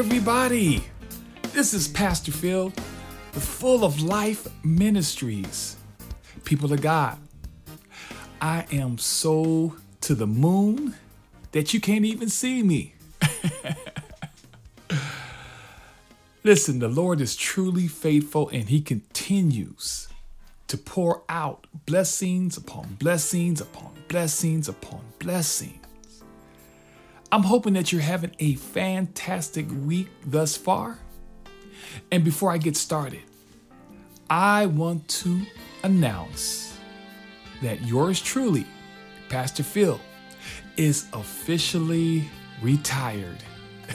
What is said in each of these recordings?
Everybody. This is Pastor Phil with Full of Life Ministries. People of God, I am so to the moon that you can't even see me. Listen, the Lord is truly faithful and He continues to pour out blessings upon blessings upon blessings upon blessings. I'm hoping that you're having a fantastic week thus far. And before I get started, I want to announce that yours truly, Pastor Phil, is officially retired.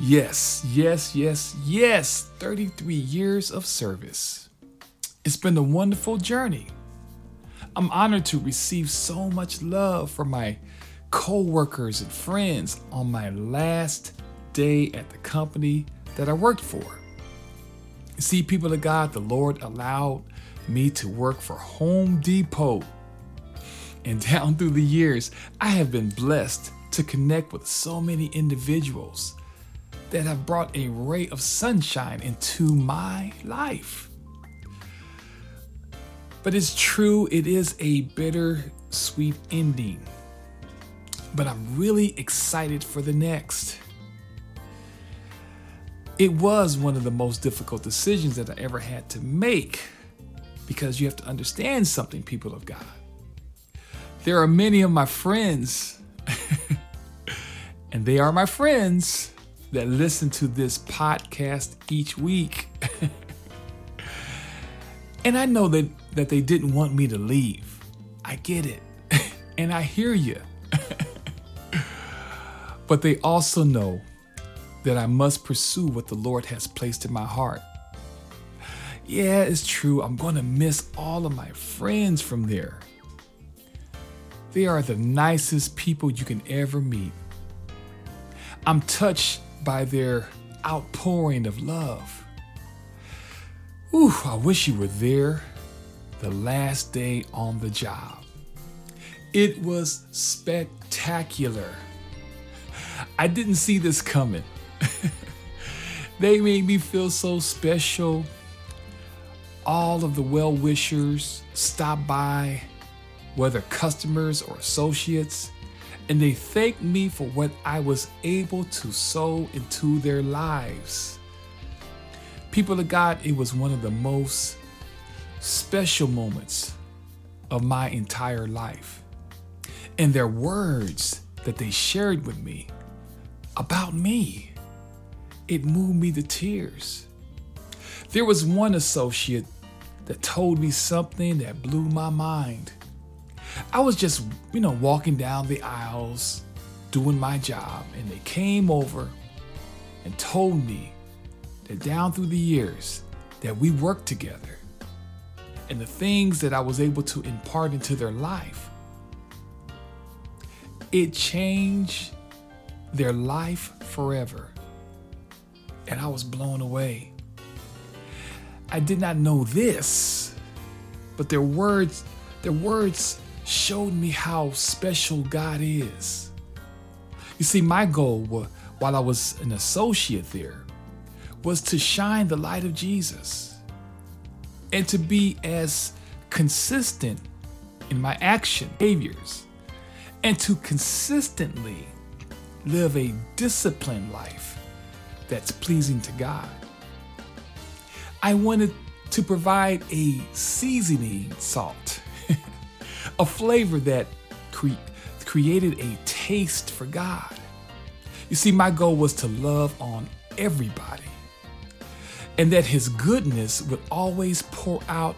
yes, yes, yes, yes, 33 years of service. It's been a wonderful journey. I'm honored to receive so much love from my co-workers and friends on my last day at the company that I worked for. See, people of God, the Lord allowed me to work for Home Depot. And down through the years, I have been blessed to connect with so many individuals that have brought a ray of sunshine into my life. But it's true, it is a bitter sweet ending but I'm really excited for the next. It was one of the most difficult decisions that I ever had to make because you have to understand something, people of God. There are many of my friends, and they are my friends that listen to this podcast each week. and I know that, that they didn't want me to leave. I get it. and I hear you. But they also know that I must pursue what the Lord has placed in my heart. Yeah, it's true, I'm going to miss all of my friends from there. They are the nicest people you can ever meet. I'm touched by their outpouring of love. Ooh, I wish you were there the last day on the job. It was spectacular. I didn't see this coming. they made me feel so special. All of the well wishers stopped by, whether customers or associates, and they thanked me for what I was able to sow into their lives. People of God, it was one of the most special moments of my entire life. And their words that they shared with me about me. It moved me to tears. There was one associate that told me something that blew my mind. I was just, you know, walking down the aisles doing my job, and they came over and told me that down through the years that we worked together and the things that I was able to impart into their life, it changed their life forever. And I was blown away. I did not know this, but their words, their words showed me how special God is. You see, my goal while I was an associate there was to shine the light of Jesus and to be as consistent in my action behaviors and to consistently live a disciplined life that's pleasing to God. I wanted to provide a seasoning salt, a flavor that cre- created a taste for God. You see, my goal was to love on everybody and that His goodness would always pour out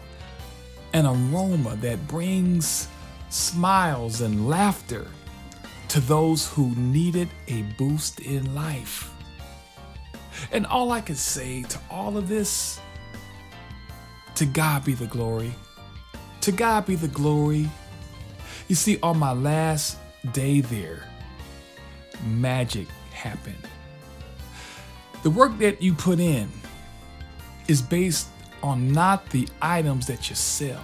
an aroma that brings smiles and laughter to those who needed a boost in life. And all I can say to all of this, to God be the glory. To God be the glory. You see, on my last day there, magic happened. The work that you put in is based on not the items that you sell,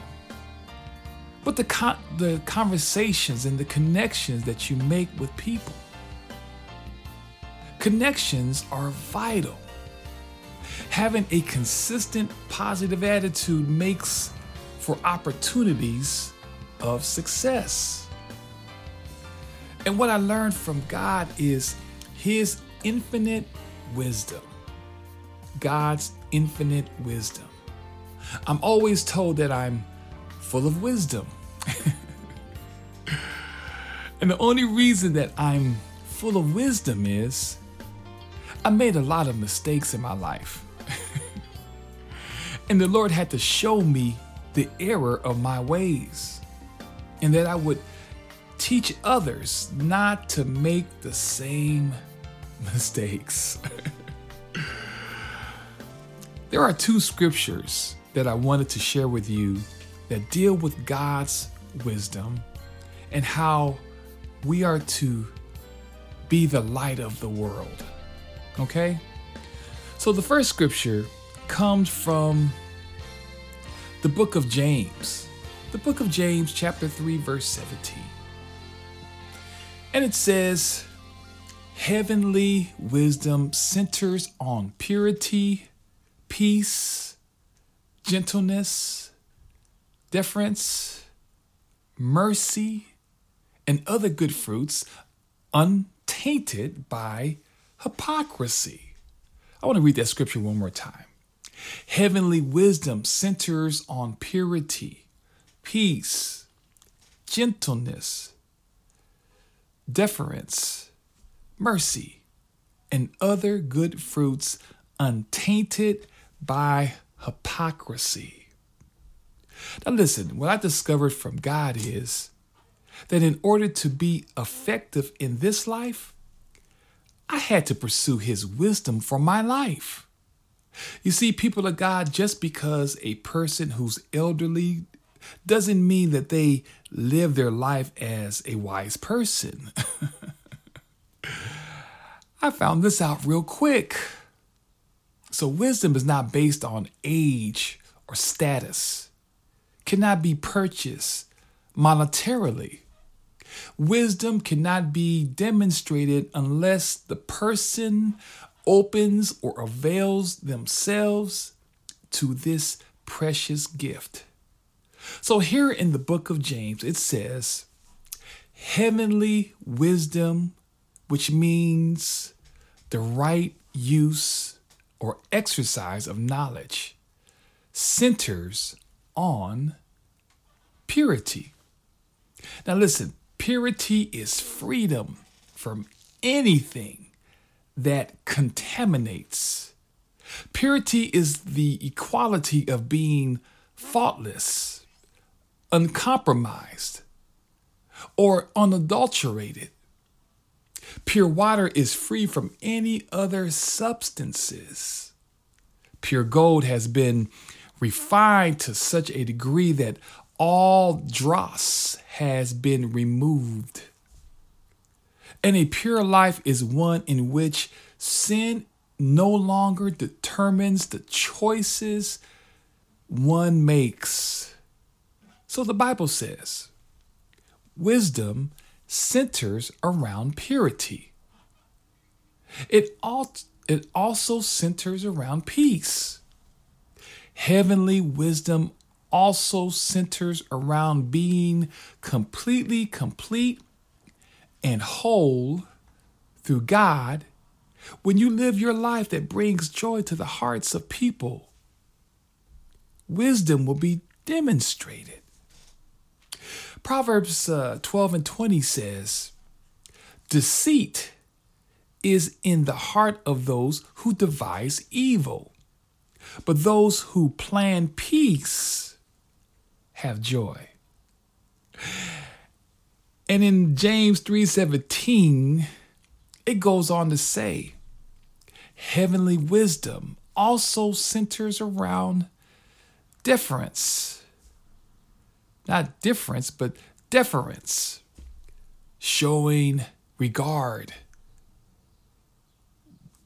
but the, con- the conversations and the connections that you make with people. Connections are vital. Having a consistent positive attitude makes for opportunities of success. And what I learned from God is His infinite wisdom. God's infinite wisdom. I'm always told that I'm full of wisdom. and the only reason that I'm full of wisdom is I made a lot of mistakes in my life. and the Lord had to show me the error of my ways and that I would teach others not to make the same mistakes. there are two scriptures that I wanted to share with you that deal with God's wisdom and how we are to be the light of the world. Okay? So the first scripture comes from the book of James. The book of James, chapter 3, verse 17. And it says, Heavenly wisdom centers on purity, peace, gentleness, deference, mercy, and other good fruits untainted by hypocrisy. I want to read that scripture one more time. Heavenly wisdom centers on purity, peace, gentleness, deference, mercy, and other good fruits untainted by hypocrisy. Now, listen, what I discovered from God is that in order to be effective in this life, I had to pursue His wisdom for my life. You see, people of God, just because a person who's elderly doesn't mean that they live their life as a wise person. I found this out real quick. So, wisdom is not based on age or status, cannot be purchased monetarily. Wisdom cannot be demonstrated unless the person opens or avails themselves to this precious gift. So, here in the book of James, it says, Heavenly wisdom, which means the right use or exercise of knowledge, centers on purity. Now, listen, purity is freedom from anything that contaminates. Purity is the equality of being faultless, uncompromised, or unadulterated. Pure water is free from any other substances. Pure gold has been refined to such a degree that all dross has been removed. And a pure life is one in which sin no longer determines the choices one makes. So the Bible says wisdom centers around purity. It, al- it also centers around peace. Heavenly wisdom also centers around being completely complete and whole through God when you live your life that brings joy to the hearts of people. Wisdom will be demonstrated. Proverbs uh, 12 and 20 says, Deceit is in the heart of those who devise evil, but those who plan peace have joy. And in James 3:17, it goes on to say, heavenly wisdom also centers around deference. Not difference, but deference, showing regard,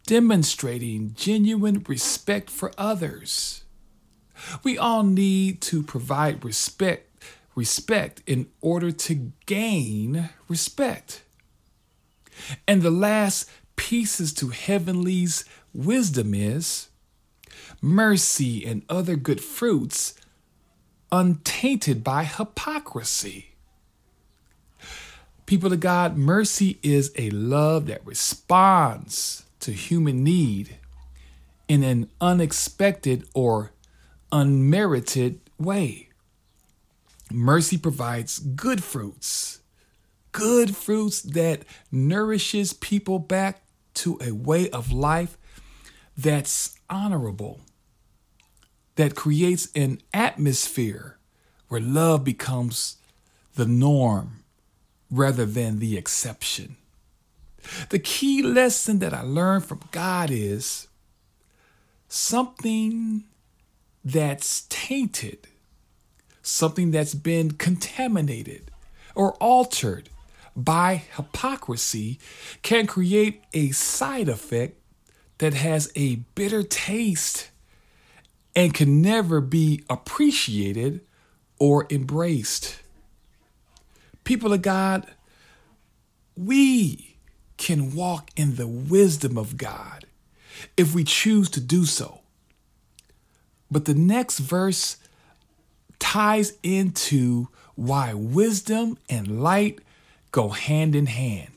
demonstrating genuine respect for others. We all need to provide respect respect in order to gain respect. And the last pieces to heavenly's wisdom is mercy and other good fruits untainted by hypocrisy. People of God, mercy is a love that responds to human need in an unexpected or unmerited way. Mercy provides good fruits, good fruits that nourishes people back to a way of life that's honorable, that creates an atmosphere where love becomes the norm rather than the exception. The key lesson that I learned from God is something that's tainted, something that's been contaminated or altered by hypocrisy can create a side effect that has a bitter taste and can never be appreciated or embraced. People of God, we can walk in the wisdom of God if we choose to do so. But the next verse ties into why wisdom and light go hand in hand.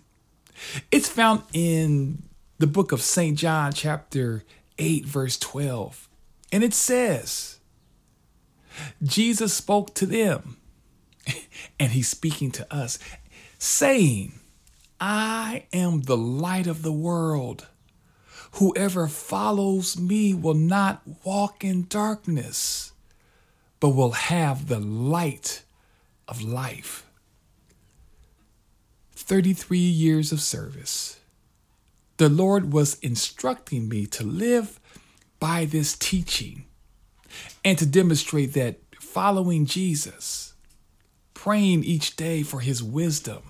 It's found in the book of St. John, chapter 8, verse 12. And it says, Jesus spoke to them, and he's speaking to us, saying, I am the light of the world. Whoever follows me will not walk in darkness, but will have the light of life. 33 years of service. The Lord was instructing me to live by this teaching and to demonstrate that following Jesus, praying each day for his wisdom,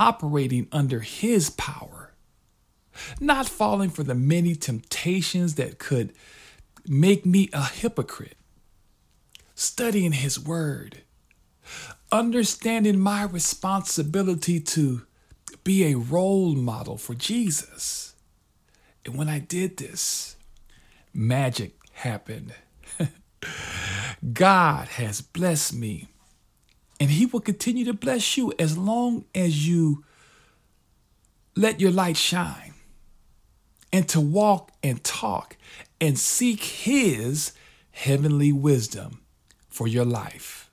operating under his power, not falling for the many temptations that could make me a hypocrite, studying His Word, understanding my responsibility to be a role model for Jesus. And when I did this, magic happened. God has blessed me, and He will continue to bless you as long as you let your light shine and to walk and talk and seek His heavenly wisdom for your life.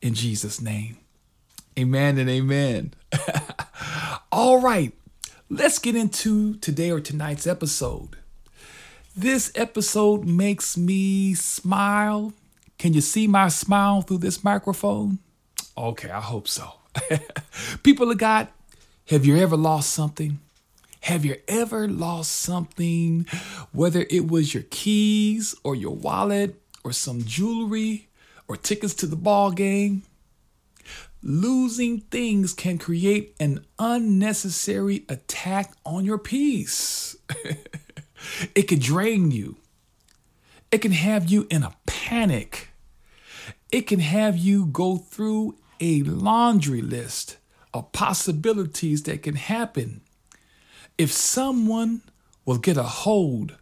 In Jesus' name, amen and amen. All right, let's get into today or tonight's episode. This episode makes me smile. Can you see my smile through this microphone? Okay, I hope so. People of God, have you ever lost something? Have you ever lost something, whether it was your keys or your wallet or some jewelry or tickets to the ball game? Losing things can create an unnecessary attack on your peace. it can drain you. It can have you in a panic. It can have you go through a laundry list of possibilities that can happen if someone will get a hold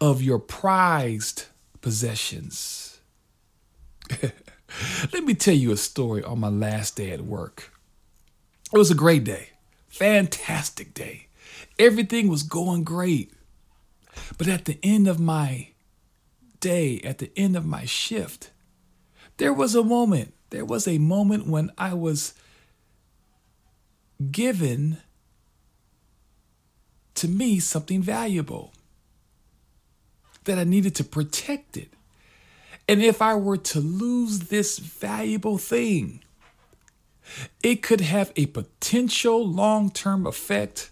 of your prized possessions. Let me tell you a story on my last day at work. It was a great day, fantastic day. Everything was going great. But at the end of my day, at the end of my shift, there was a moment. There was a moment when I was given to me something valuable, that I needed to protect it. And if I were to lose this valuable thing, it could have a potential long term effect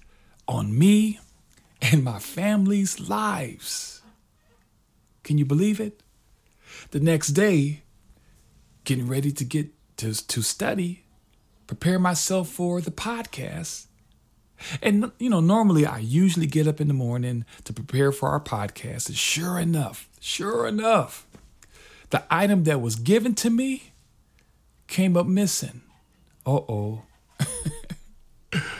on me and my family's lives. Can you believe it? The next day, getting ready to get to, to study, prepare myself for the podcast, and, you know, normally I usually get up in the morning to prepare for our podcast. And sure enough, sure enough, the item that was given to me came up missing. Uh oh.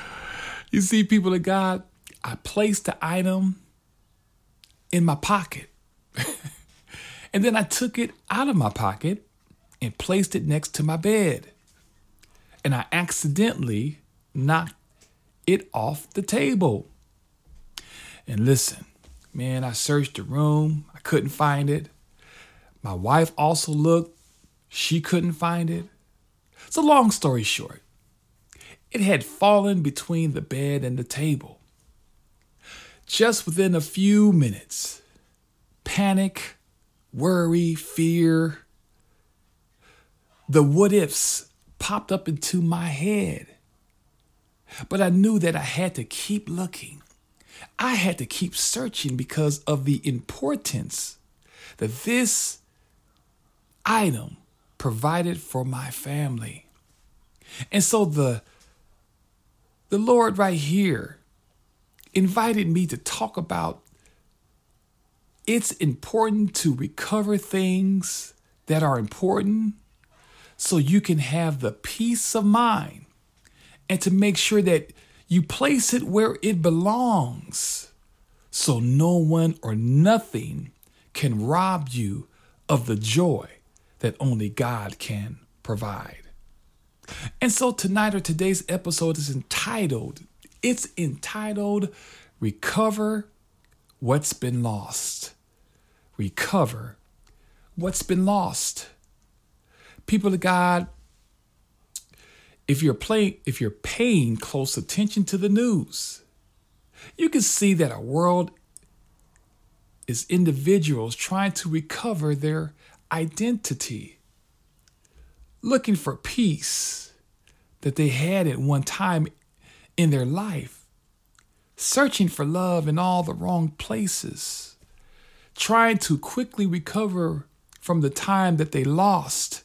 You see, people of God, I placed the item in my pocket. and then I took it out of my pocket and placed it next to my bed. And I accidentally knocked it off the table. And listen, man, I searched the room, I couldn't find it. My wife also looked, she couldn't find it. So, long story short, it had fallen between the bed and the table. Just within a few minutes, panic, worry, fear, the what ifs popped up into my head. But I knew that I had to keep looking. I had to keep searching because of the importance that this item provided for my family. And so the the Lord right here invited me to talk about it's important to recover things that are important so you can have the peace of mind and to make sure that you place it where it belongs so no one or nothing can rob you of the joy that only God can provide. And so tonight or today's episode is entitled, it's entitled Recover What's Been Lost. Recover What's Been Lost. People of God, if you're playing if you're paying close attention to the news, you can see that our world is individuals trying to recover their identity, looking for peace that they had at one time in their life, searching for love in all the wrong places, trying to quickly recover from the time that they lost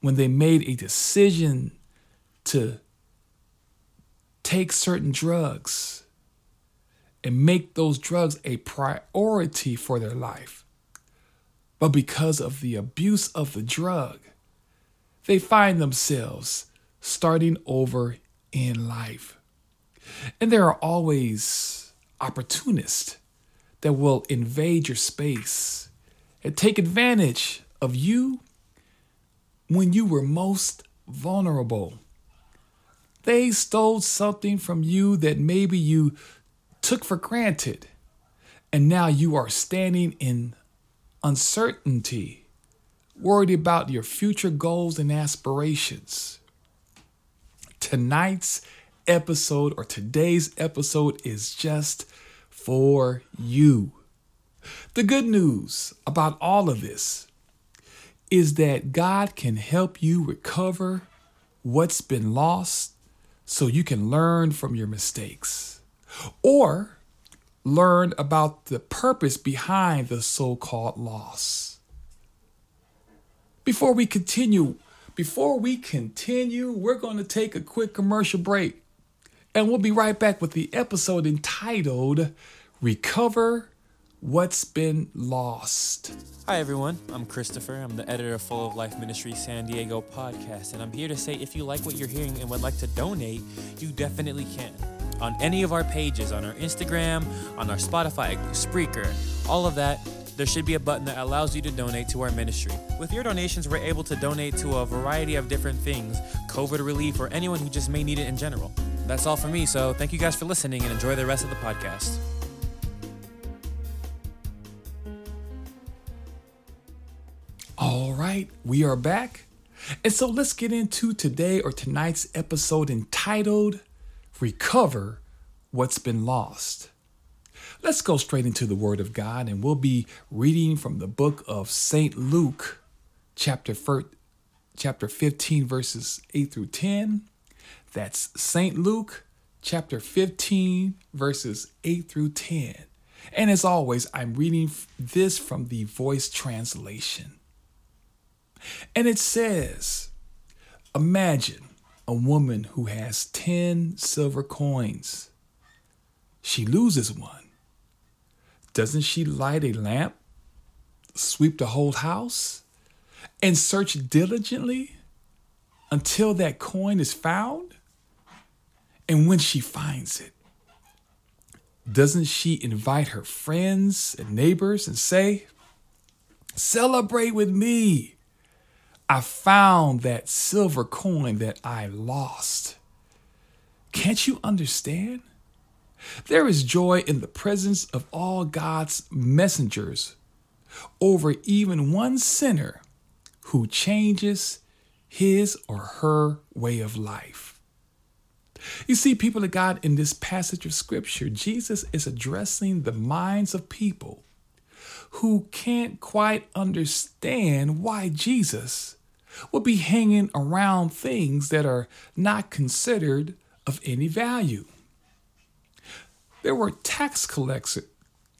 when they made a decision to take certain drugs and make those drugs a priority for their life. But because of the abuse of the drug, they find themselves starting over in life. And there are always opportunists that will invade your space and take advantage of you when you were most vulnerable. They stole something from you that maybe you took for granted, and now you are standing in uncertainty, worried about your future goals and aspirations. Tonight's episode or today's episode is just for you. The good news about all of this is that God can help you recover what's been lost so you can learn from your mistakes or learn about the purpose behind the so called loss. Before we continue, before we continue, we're going to take a quick commercial break. And we'll be right back with the episode entitled Recover What's Been Lost. Hi, everyone. I'm Christopher. I'm the editor of Full of Life Ministry San Diego podcast. And I'm here to say if you like what you're hearing and would like to donate, you definitely can. On any of our pages, on our Instagram, on our Spotify, Spreaker, all of that, there should be a button that allows you to donate to our ministry. With your donations, we're able to donate to a variety of different things COVID relief, or anyone who just may need it in general. That's all for me, so thank you guys for listening and enjoy the rest of the podcast. Right, we are back. And so let's get into today or tonight's episode entitled Recover What's Been Lost. Let's go straight into the Word of God, and we'll be reading from the book of St. Luke, chapter, chapter 15, verses 8 through 10. That's St. Luke, chapter 15, verses 8 through 10. And as always, I'm reading this from the voice translation. And it says, Imagine a woman who has 10 silver coins. She loses one. Doesn't she light a lamp, sweep the whole house, and search diligently until that coin is found? And when she finds it, doesn't she invite her friends and neighbors and say, Celebrate with me? I found that silver coin that I lost. Can't you understand? There is joy in the presence of all God's messengers over even one sinner who changes his or her way of life. You see, people of God, in this passage of scripture, Jesus is addressing the minds of people who can't quite understand why Jesus would be hanging around things that are not considered of any value. There were tax collectors,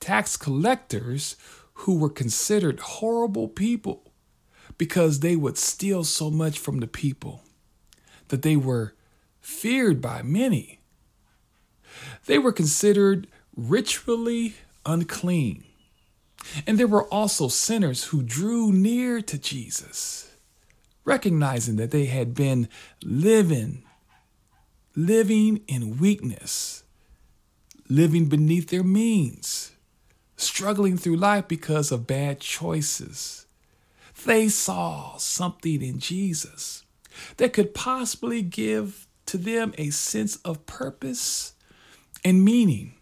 tax collectors who were considered horrible people because they would steal so much from the people that they were feared by many. They were considered ritually unclean. And there were also sinners who drew near to Jesus, recognizing that they had been living, living in weakness, living beneath their means, struggling through life because of bad choices. They saw something in Jesus that could possibly give to them a sense of purpose and meaning.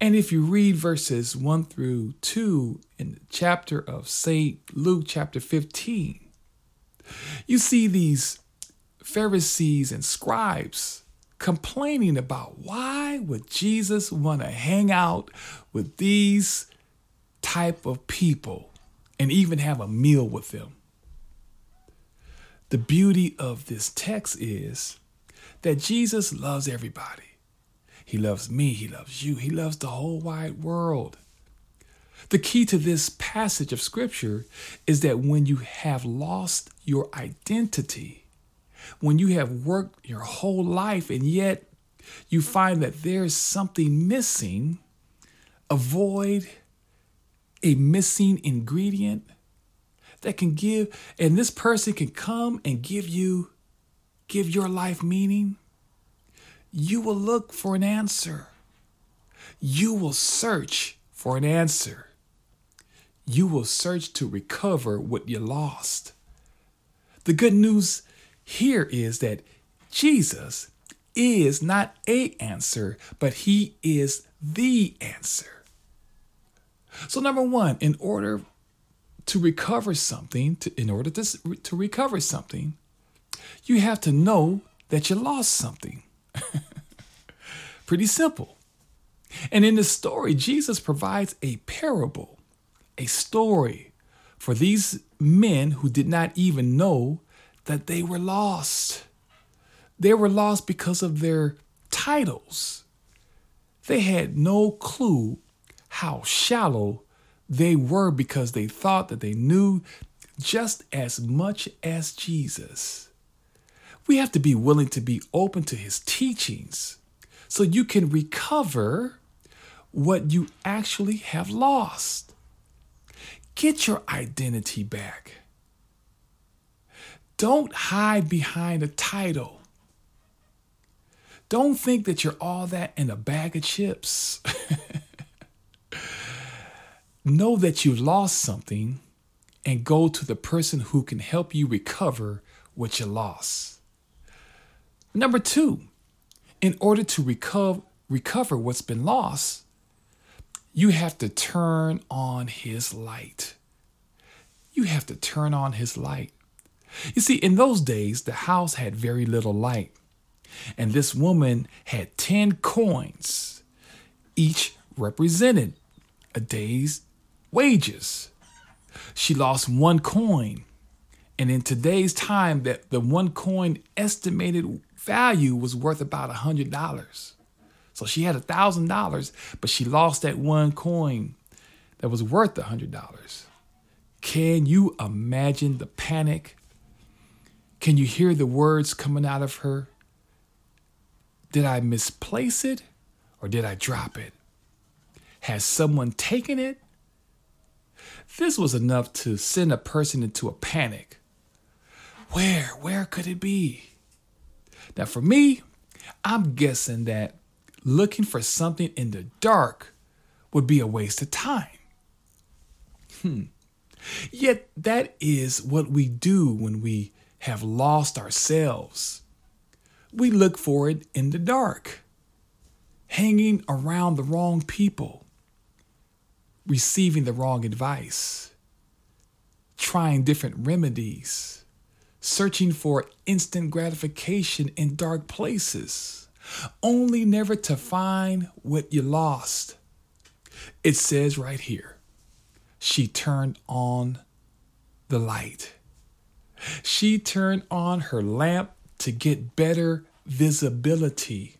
And if you read verses 1 through 2 in the chapter of St. Luke, chapter 15, you see these Pharisees and scribes complaining about why would Jesus want to hang out with these type of people and even have a meal with them. The beauty of this text is that Jesus loves everybody. He loves me, he loves you, he loves the whole wide world. The key to this passage of scripture is that when you have lost your identity, when you have worked your whole life and yet you find that there's something missing, avoid a missing ingredient that can give, and this person can come and give you, give your life meaning, you will look for an answer. You will search for an answer. You will search to recover what you lost. The good news here is that Jesus is not a answer, but he is the answer. So, number one, in order to recover something, to, in order to, to recover something, you have to know that you lost something. Pretty simple. And in the story, Jesus provides a parable, a story for these men who did not even know that they were lost. They were lost because of their titles. They had no clue how shallow they were because they thought that they knew just as much as Jesus. We have to be willing to be open to his teachings so you can recover what you actually have lost. Get your identity back. Don't hide behind a title. Don't think that you're all that in a bag of chips. know that you've lost something and go to the person who can help you recover what you lost. Number two, in order to recover, recover what's been lost, you have to turn on his light. You have to turn on his light. You see, in those days, the house had very little light, and this woman had 10 coins, each represented a day's wages. She lost one coin. And in today's time, that the one coin estimated value was worth about a hundred dollars. So she had a thousand dollars, but she lost that one coin that was worth a hundred dollars. Can you imagine the panic? Can you hear the words coming out of her? Did I misplace it or did I drop it? Has someone taken it? This was enough to send a person into a panic. Where, where could it be? Now, for me, I'm guessing that looking for something in the dark would be a waste of time. Hmm. Yet that is what we do when we have lost ourselves. We look for it in the dark, hanging around the wrong people, receiving the wrong advice, trying different remedies, searching for instant gratification in dark places, only never to find what you lost. It says right here, she turned on the light. She turned on her lamp to get better visibility.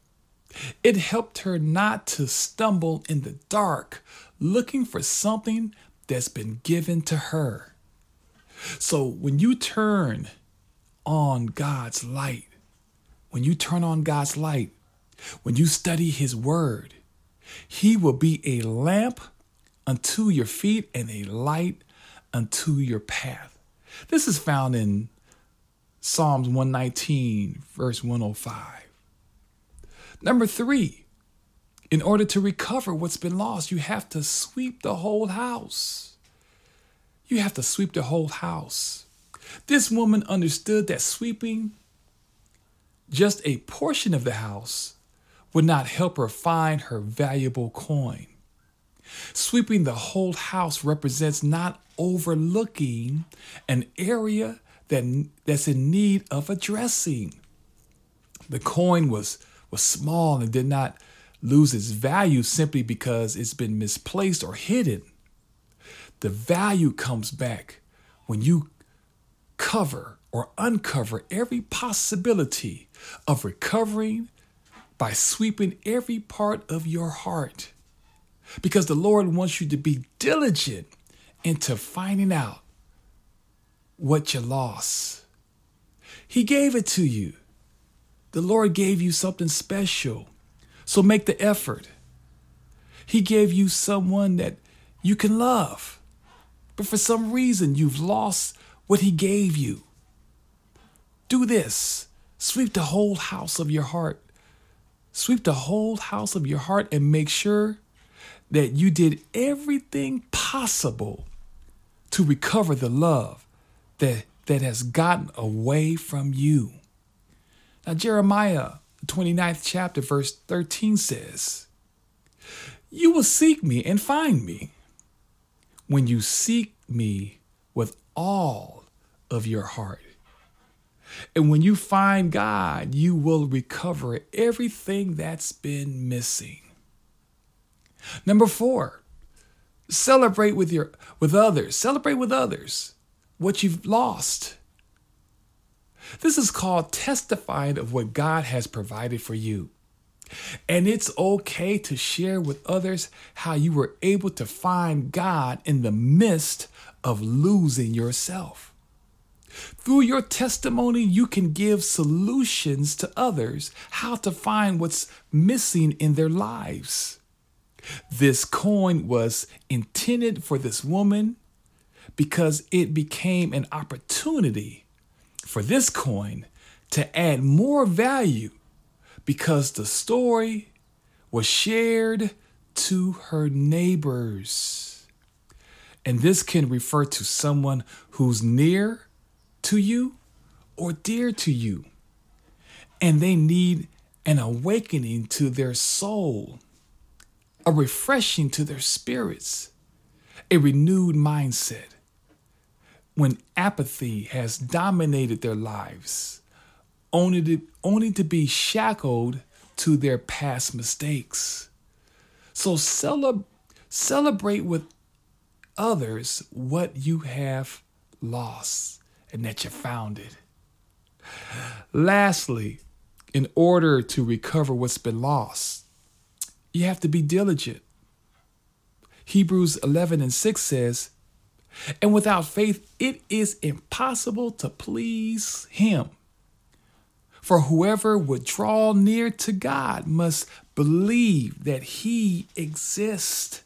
It helped her not to stumble in the dark looking for something that's been given to her. So when you turn on God's light, when you turn on God's light, when you study His Word, He will be a lamp unto your feet and a light unto your path. This is found in Psalms 119, verse 105. Number three, in order to recover what's been lost, you have to sweep the whole house. You have to sweep the whole house. This woman understood that sweeping just a portion of the house would not help her find her valuable coin. Sweeping the whole house represents not overlooking an area that, that's in need of addressing. The coin was, was small and did not lose its value simply because it's been misplaced or hidden. The value comes back when you cover or uncover every possibility of recovering by sweeping every part of your heart. Because the Lord wants you to be diligent into finding out what you lost. He gave it to you. The Lord gave you something special. So make the effort. He gave you someone that you can love. But for some reason, you've lost what He gave you. Do this sweep the whole house of your heart. Sweep the whole house of your heart and make sure that you did everything possible to recover the love that, that has gotten away from you. Now, Jeremiah, 29th chapter, verse 13 says, You will seek me and find me when you seek me with all of your heart. And when you find God, you will recover everything that's been missing. Number four, celebrate with your with others. Celebrate with others what you've lost. This is called testifying of what God has provided for you. And it's okay to share with others how you were able to find God in the midst of losing yourself. Through your testimony, you can give solutions to others how to find what's missing in their lives. This coin was intended for this woman because it became an opportunity for this coin to add more value because the story was shared to her neighbors. And this can refer to someone who's near to you or dear to you. And they need an awakening to their soul, a refreshing to their spirits, a renewed mindset. When apathy has dominated their lives, only to, only to be shackled to their past mistakes. So celeb- celebrate with others what you have lost and that you found it. Lastly, in order to recover what's been lost, you have to be diligent. Hebrews 11 and 6 says, And without faith, it is impossible to please Him. For whoever would draw near to God must believe that He exists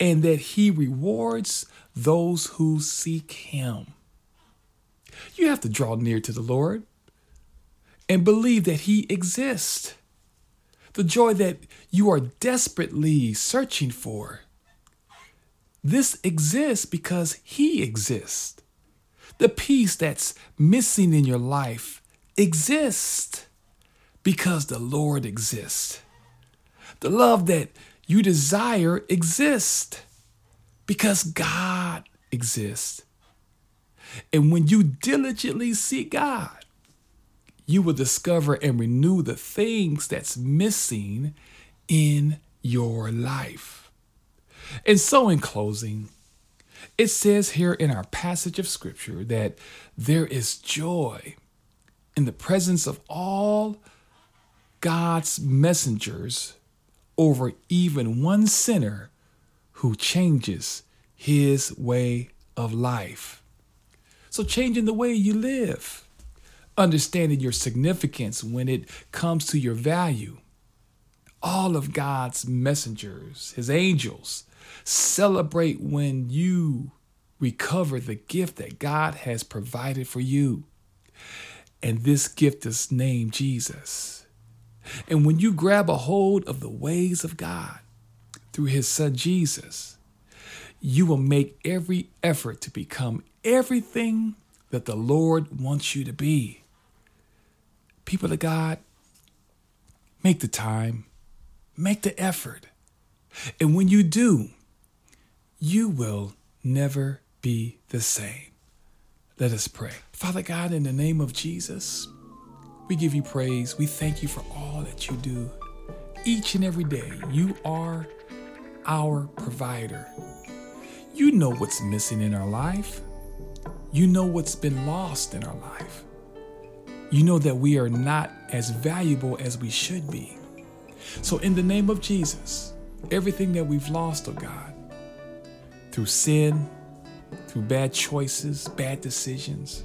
and that He rewards those who seek Him. You have to draw near to the Lord. and believe that He exists. The joy that you are desperately searching for. This exists because He exists. The peace that's missing in your life exists because the Lord exists. The love that you desire exists because God exists. And when you diligently seek God, you will discover and renew the things that's missing in your life. And so, in closing, it says here in our passage of scripture that there is joy in the presence of all God's messengers over even one sinner who changes his way of life. So, changing the way you live, understanding your significance when it comes to your value. All of God's messengers, his angels, celebrate when you recover the gift that God has provided for you. And this gift is named Jesus. And when you grab a hold of the ways of God through his son Jesus, you will make every effort to become everything that the Lord wants you to be. People of God, make the time, make the effort. And when you do, you will never be the same. Let us pray. Father God, in the name of Jesus, we give you praise. We thank you for all that you do. Each and every day, you are our provider. You know what's missing in our life. You know what's been lost in our life. You know that we are not as valuable as we should be. So, in the name of Jesus, everything that we've lost, oh God, through sin, through bad choices, bad decisions,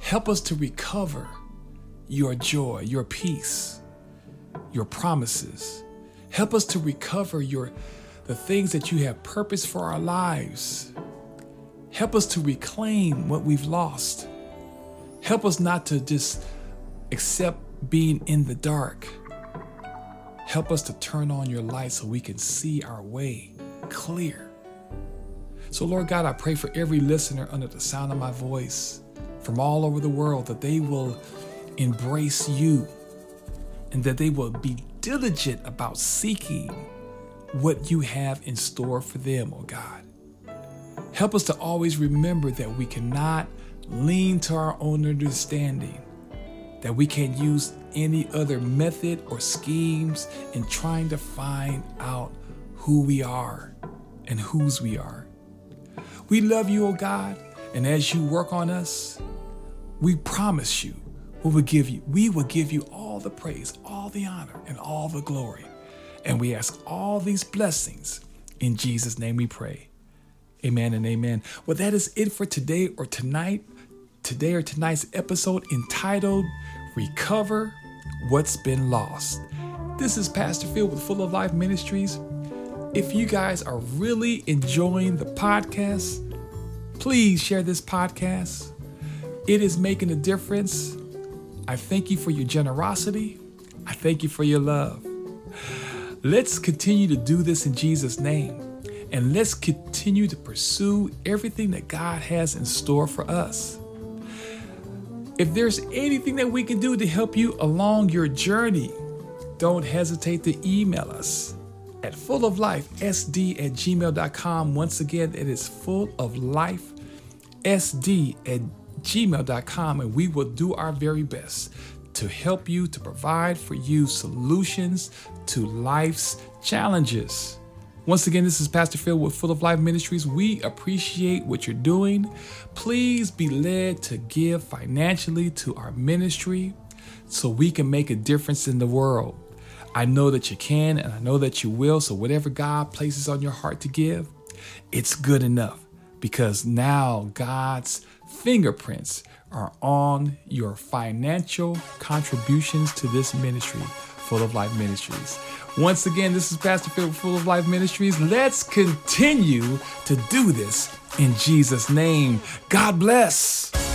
help us to recover your joy, your peace, your promises. Help us to recover your the things that you have purpose for our lives. Help us to reclaim what we've lost. Help us not to just accept being in the dark. Help us to turn on your light so we can see our way clear. So, Lord God, I pray for every listener under the sound of my voice from all over the world that they will embrace you and that they will be diligent about seeking what you have in store for them, oh God. Help us to always remember that we cannot lean to our own understanding, that we can't use any other method or schemes in trying to find out who we are and whose we are. We love you, oh God, and as you work on us, we promise you we will give you we will give you all the praise, all the honor, and all the glory. And we ask all these blessings in Jesus' name we pray. Amen and amen. Well, that is it for today or tonight. Today or tonight's episode entitled Recover What's Been Lost. This is Pastor Phil with Full of Life Ministries. If you guys are really enjoying the podcast, please share this podcast. It is making a difference. I thank you for your generosity. I thank you for your love. Let's continue to do this in Jesus' name. And let's continue to pursue everything that God has in store for us. If there's anything that we can do to help you along your journey, don't hesitate to email us at fulloflifesd at gmail.com. Once again, it is full of life sd at gmail.com, and we will do our very best to help you to provide for you solutions to life's challenges. Once again, this is Pastor Phil with Full of Life Ministries. We appreciate what you're doing. Please be led to give financially to our ministry so we can make a difference in the world. I know that you can and I know that you will. So, whatever God places on your heart to give, it's good enough because now God's fingerprints are on your financial contributions to this ministry, Full of Life Ministries. Once again, this is Pastor Phil, Full of Life Ministries. Let's continue to do this in Jesus' name. God bless.